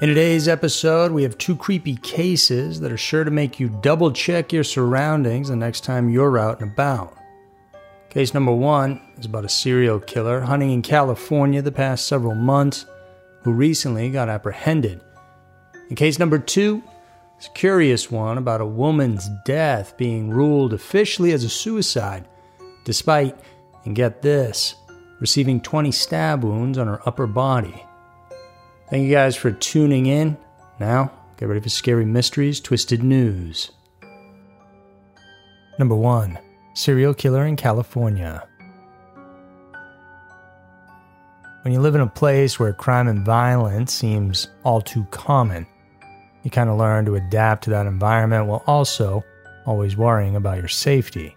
In today's episode, we have two creepy cases that are sure to make you double check your surroundings the next time you're out and about. Case number one is about a serial killer hunting in California the past several months who recently got apprehended. In case number two, it's a curious one about a woman's death being ruled officially as a suicide, despite, and get this, receiving 20 stab wounds on her upper body. Thank you guys for tuning in. Now, get ready for Scary Mysteries Twisted News. Number 1 Serial Killer in California. When you live in a place where crime and violence seems all too common, you kind of learn to adapt to that environment while also always worrying about your safety.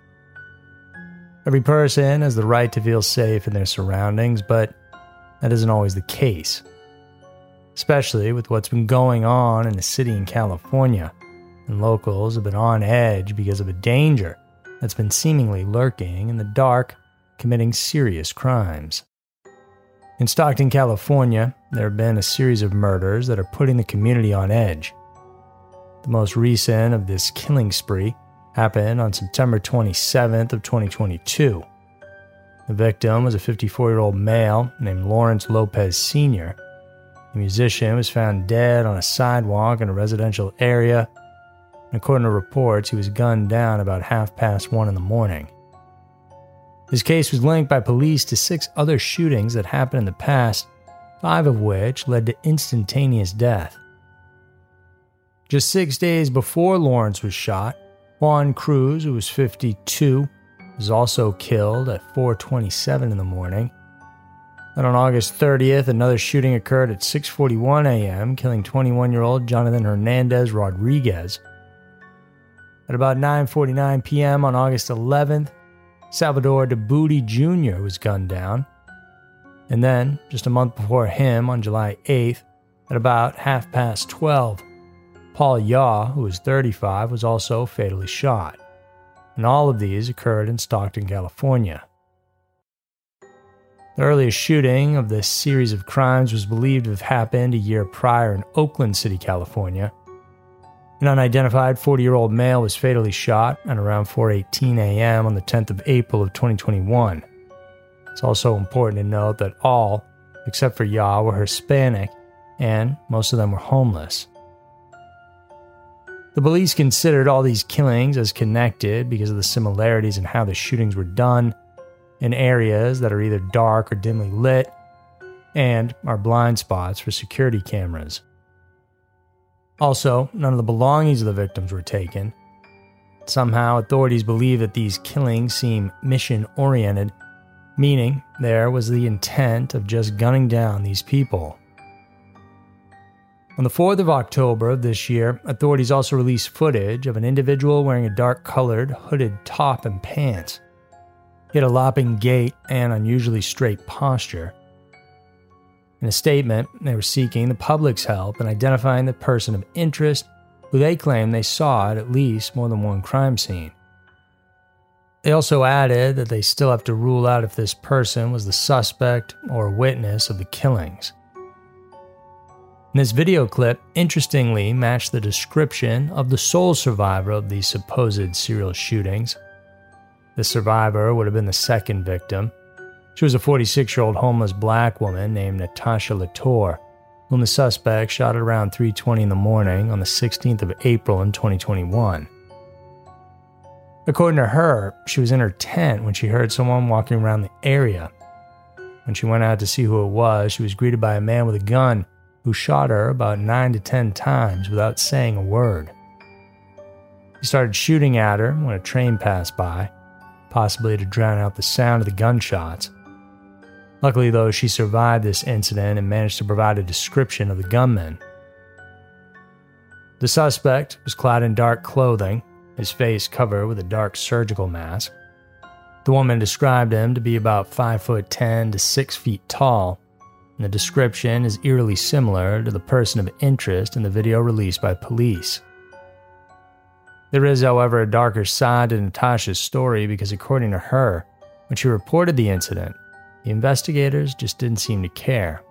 Every person has the right to feel safe in their surroundings, but that isn't always the case especially with what's been going on in the city in California. And locals have been on edge because of a danger that's been seemingly lurking in the dark, committing serious crimes. In Stockton, California, there have been a series of murders that are putting the community on edge. The most recent of this killing spree happened on September 27th of 2022. The victim was a 54-year-old male named Lawrence Lopez Sr the musician was found dead on a sidewalk in a residential area. According to reports, he was gunned down about half past one in the morning. His case was linked by police to six other shootings that happened in the past, five of which led to instantaneous death. Just six days before Lawrence was shot, Juan Cruz, who was 52, was also killed at 4:27 in the morning. Then on August 30th, another shooting occurred at 6:41 a.m., killing 21-year-old Jonathan Hernandez Rodriguez. At about 9:49 p.m. on August 11th, Salvador Debudey Jr. was gunned down. And then, just a month before him, on July 8th, at about half past 12, Paul Yaw, who was 35, was also fatally shot. And all of these occurred in Stockton, California. The earliest shooting of this series of crimes was believed to have happened a year prior in Oakland City, California. An unidentified 40-year-old male was fatally shot at around 4:18 a.m. on the 10th of April of 2021. It's also important to note that all, except for Yaw, were Hispanic, and most of them were homeless. The police considered all these killings as connected because of the similarities in how the shootings were done in areas that are either dark or dimly lit and are blind spots for security cameras. Also, none of the belongings of the victims were taken. Somehow, authorities believe that these killings seem mission oriented, meaning there was the intent of just gunning down these people. On the 4th of October of this year, authorities also released footage of an individual wearing a dark colored hooded top and pants. He had a lopping gait and unusually straight posture. In a statement, they were seeking the public's help in identifying the person of interest who they claimed they saw at at least more than one crime scene. They also added that they still have to rule out if this person was the suspect or witness of the killings. And this video clip interestingly matched the description of the sole survivor of these supposed serial shootings, the survivor would have been the second victim. She was a 46 year old homeless black woman named Natasha Latour, whom the suspect shot at around 3:20 in the morning on the 16th of April in 2021. According to her, she was in her tent when she heard someone walking around the area. When she went out to see who it was, she was greeted by a man with a gun who shot her about 9 to 10 times without saying a word. He started shooting at her when a train passed by possibly to drown out the sound of the gunshots. Luckily, though, she survived this incident and managed to provide a description of the gunman. The suspect was clad in dark clothing, his face covered with a dark surgical mask. The woman described him to be about 5 foot 10 to 6 feet tall, and the description is eerily similar to the person of interest in the video released by police. There is, however, a darker side to Natasha's story because, according to her, when she reported the incident, the investigators just didn't seem to care.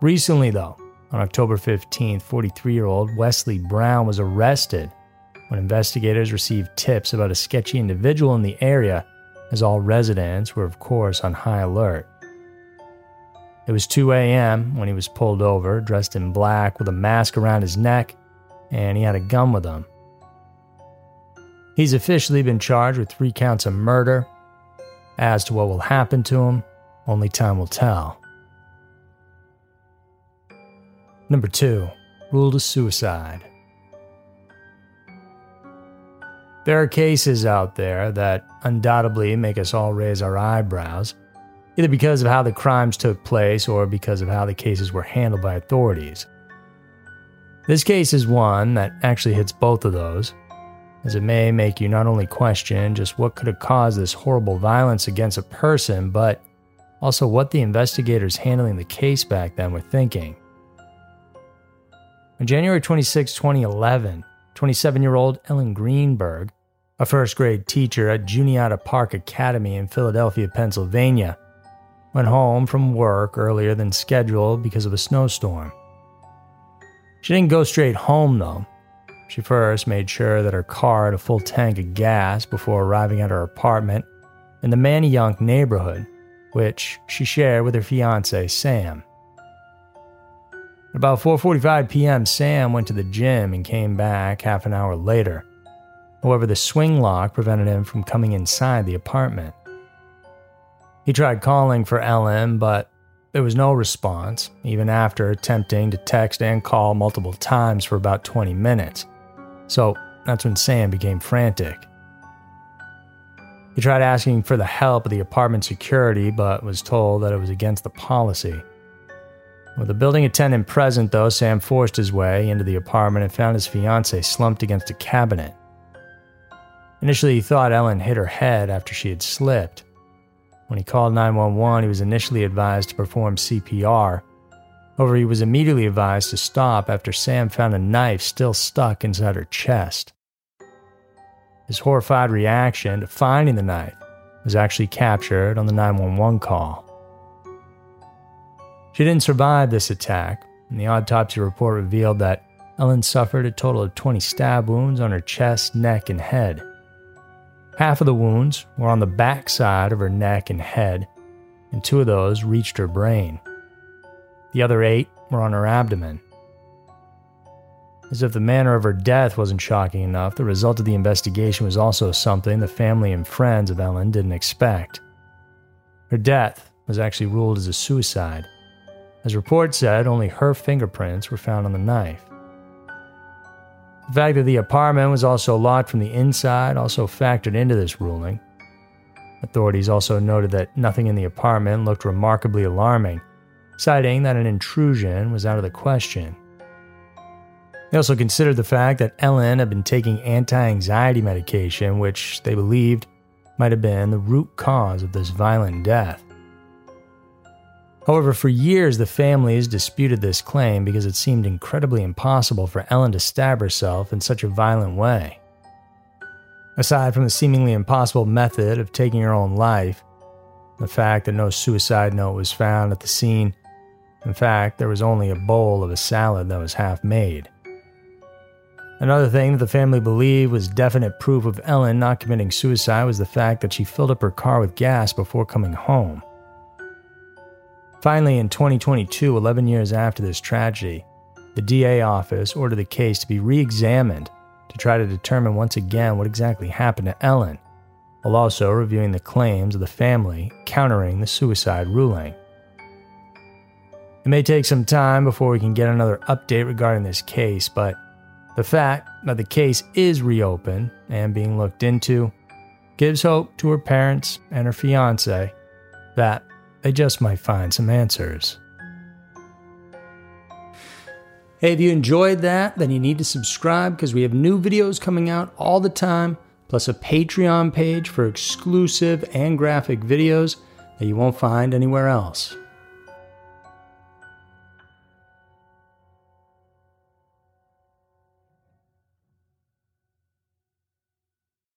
Recently, though, On October 15th, 43 year old Wesley Brown was arrested when investigators received tips about a sketchy individual in the area, as all residents were, of course, on high alert. It was 2 a.m. when he was pulled over, dressed in black with a mask around his neck, and he had a gun with him. He's officially been charged with three counts of murder. As to what will happen to him, only time will tell. Number two, ruled a suicide. There are cases out there that undoubtedly make us all raise our eyebrows, either because of how the crimes took place or because of how the cases were handled by authorities. This case is one that actually hits both of those, as it may make you not only question just what could have caused this horrible violence against a person, but also what the investigators handling the case back then were thinking. On January 26, 2011, 27 year old Ellen Greenberg, a first grade teacher at Juniata Park Academy in Philadelphia, Pennsylvania, went home from work earlier than scheduled because of a snowstorm. She didn't go straight home though. She first made sure that her car had a full tank of gas before arriving at her apartment in the Manayunk neighborhood, which she shared with her fiance Sam. At about 4:45 p.m., Sam went to the gym and came back half an hour later. However, the swing lock prevented him from coming inside the apartment. He tried calling for Ellen, but there was no response, even after attempting to text and call multiple times for about 20 minutes. So that's when Sam became frantic. He tried asking for the help of the apartment security, but was told that it was against the policy. With the building attendant present, though, Sam forced his way into the apartment and found his fiancee slumped against a cabinet. Initially, he thought Ellen hit her head after she had slipped. When he called 911, he was initially advised to perform CPR. However, he was immediately advised to stop after Sam found a knife still stuck inside her chest. His horrified reaction to finding the knife was actually captured on the 911 call. She didn't survive this attack, and the autopsy report revealed that Ellen suffered a total of 20 stab wounds on her chest, neck, and head. Half of the wounds were on the back side of her neck and head, and two of those reached her brain. The other eight were on her abdomen. As if the manner of her death wasn't shocking enough, the result of the investigation was also something the family and friends of Ellen didn't expect. Her death was actually ruled as a suicide. As reports said, only her fingerprints were found on the knife. The fact that the apartment was also locked from the inside also factored into this ruling. Authorities also noted that nothing in the apartment looked remarkably alarming, citing that an intrusion was out of the question. They also considered the fact that Ellen had been taking anti anxiety medication, which they believed might have been the root cause of this violent death. However, for years the families disputed this claim because it seemed incredibly impossible for Ellen to stab herself in such a violent way. Aside from the seemingly impossible method of taking her own life, the fact that no suicide note was found at the scene, in fact, there was only a bowl of a salad that was half made. Another thing that the family believed was definite proof of Ellen not committing suicide was the fact that she filled up her car with gas before coming home. Finally, in 2022, 11 years after this tragedy, the DA office ordered the case to be re examined to try to determine once again what exactly happened to Ellen, while also reviewing the claims of the family countering the suicide ruling. It may take some time before we can get another update regarding this case, but the fact that the case is reopened and being looked into gives hope to her parents and her fiance that they just might find some answers. Hey, if you enjoyed that, then you need to subscribe because we have new videos coming out all the time, plus a Patreon page for exclusive and graphic videos that you won't find anywhere else.